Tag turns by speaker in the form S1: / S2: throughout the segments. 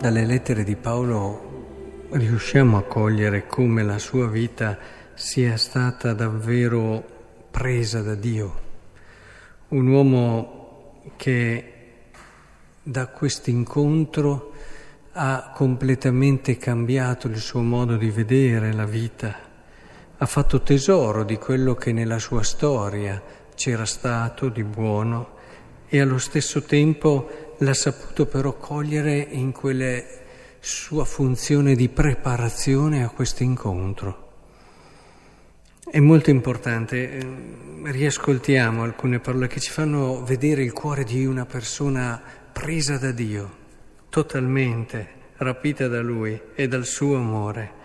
S1: dalle lettere di Paolo riusciamo a cogliere come la sua vita sia stata davvero presa da Dio. Un uomo che da questo incontro ha completamente cambiato il suo modo di vedere la vita, ha fatto tesoro di quello che nella sua storia c'era stato di buono e allo stesso tempo l'ha saputo però cogliere in quella sua funzione di preparazione a questo incontro. È molto importante, eh, riascoltiamo alcune parole che ci fanno vedere il cuore di una persona presa da Dio, totalmente rapita da Lui e dal suo amore.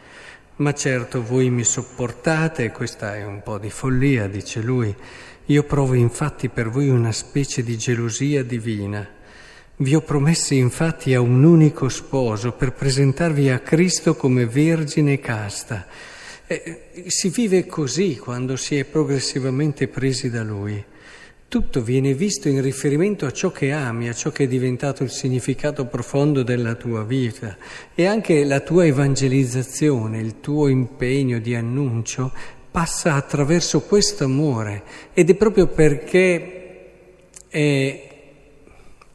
S1: Ma certo voi mi sopportate, questa è un po' di follia, dice lui, io provo infatti per voi una specie di gelosia divina. Vi ho promessi infatti a un unico sposo per presentarvi a Cristo come vergine casta. Eh, si vive così quando si è progressivamente presi da Lui. Tutto viene visto in riferimento a ciò che ami, a ciò che è diventato il significato profondo della tua vita e anche la tua evangelizzazione, il tuo impegno di annuncio passa attraverso questo amore ed è proprio perché è,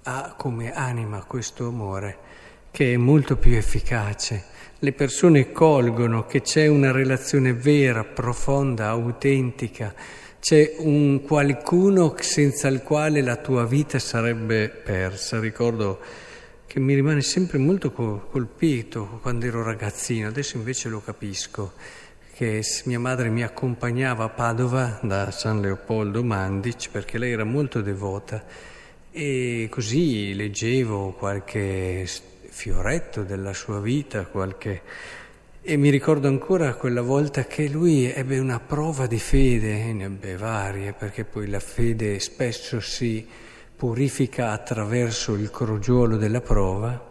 S1: ha come anima questo amore che è molto più efficace. Le persone colgono che c'è una relazione vera, profonda, autentica, c'è un qualcuno senza il quale la tua vita sarebbe persa. Ricordo che mi rimane sempre molto colpito quando ero ragazzino, adesso invece lo capisco che mia madre mi accompagnava a Padova da San Leopoldo Mandic perché lei era molto devota e così leggevo qualche fioretto della sua vita, qualche... e mi ricordo ancora quella volta che lui ebbe una prova di fede, ne ebbe varie, perché poi la fede spesso si purifica attraverso il crogiolo della prova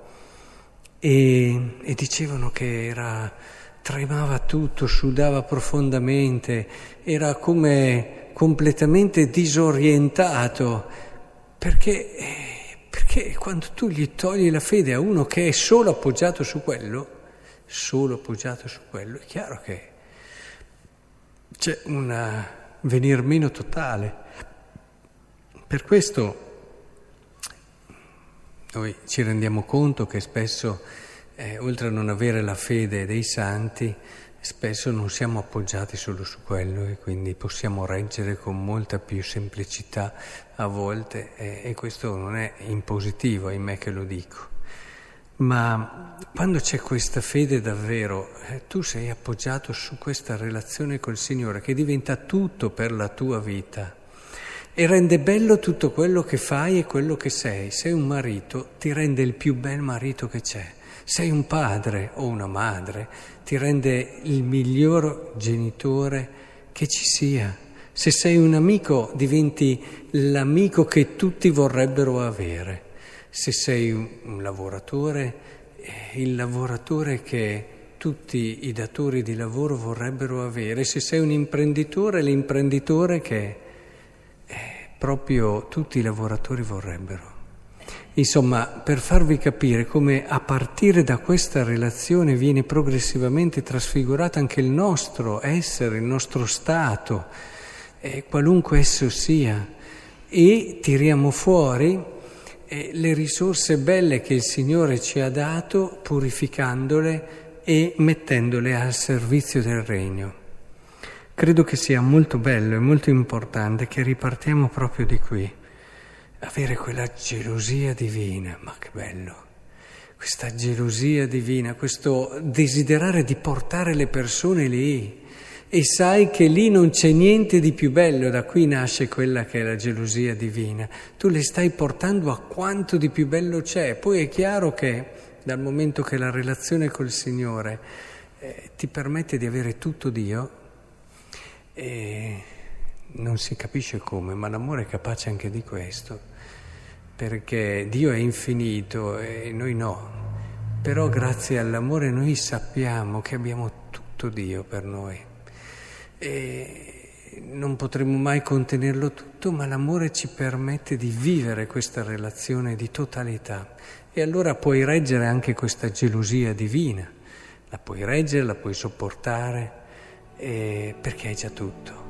S1: e, e dicevano che era tremava tutto, sudava profondamente, era come completamente disorientato, perché, perché quando tu gli togli la fede a uno che è solo appoggiato su quello, solo appoggiato su quello, è chiaro che c'è un venir meno totale. Per questo noi ci rendiamo conto che spesso eh, oltre a non avere la fede dei santi, spesso non siamo appoggiati solo su quello e quindi possiamo reggere con molta più semplicità a volte eh, e questo non è impositivo, ahimè che lo dico. Ma quando c'è questa fede davvero, eh, tu sei appoggiato su questa relazione col Signore che diventa tutto per la tua vita e rende bello tutto quello che fai e quello che sei. Sei un marito, ti rende il più bel marito che c'è. Sei un padre o una madre, ti rende il miglior genitore che ci sia. Se sei un amico diventi l'amico che tutti vorrebbero avere. Se sei un lavoratore, il lavoratore che tutti i datori di lavoro vorrebbero avere. Se sei un imprenditore, l'imprenditore che eh, proprio tutti i lavoratori vorrebbero. Insomma, per farvi capire come a partire da questa relazione viene progressivamente trasfigurato anche il nostro essere, il nostro stato, eh, qualunque esso sia, e tiriamo fuori eh, le risorse belle che il Signore ci ha dato, purificandole e mettendole al servizio del Regno. Credo che sia molto bello e molto importante che ripartiamo proprio di qui avere quella gelosia divina, ma che bello, questa gelosia divina, questo desiderare di portare le persone lì. E sai che lì non c'è niente di più bello, da qui nasce quella che è la gelosia divina, tu le stai portando a quanto di più bello c'è, poi è chiaro che dal momento che la relazione col Signore eh, ti permette di avere tutto Dio, eh, non si capisce come, ma l'amore è capace anche di questo, perché Dio è infinito e noi no. Però grazie all'amore noi sappiamo che abbiamo tutto Dio per noi. E non potremo mai contenerlo tutto, ma l'amore ci permette di vivere questa relazione di totalità e allora puoi reggere anche questa gelosia divina, la puoi reggere, la puoi sopportare, eh, perché hai già tutto.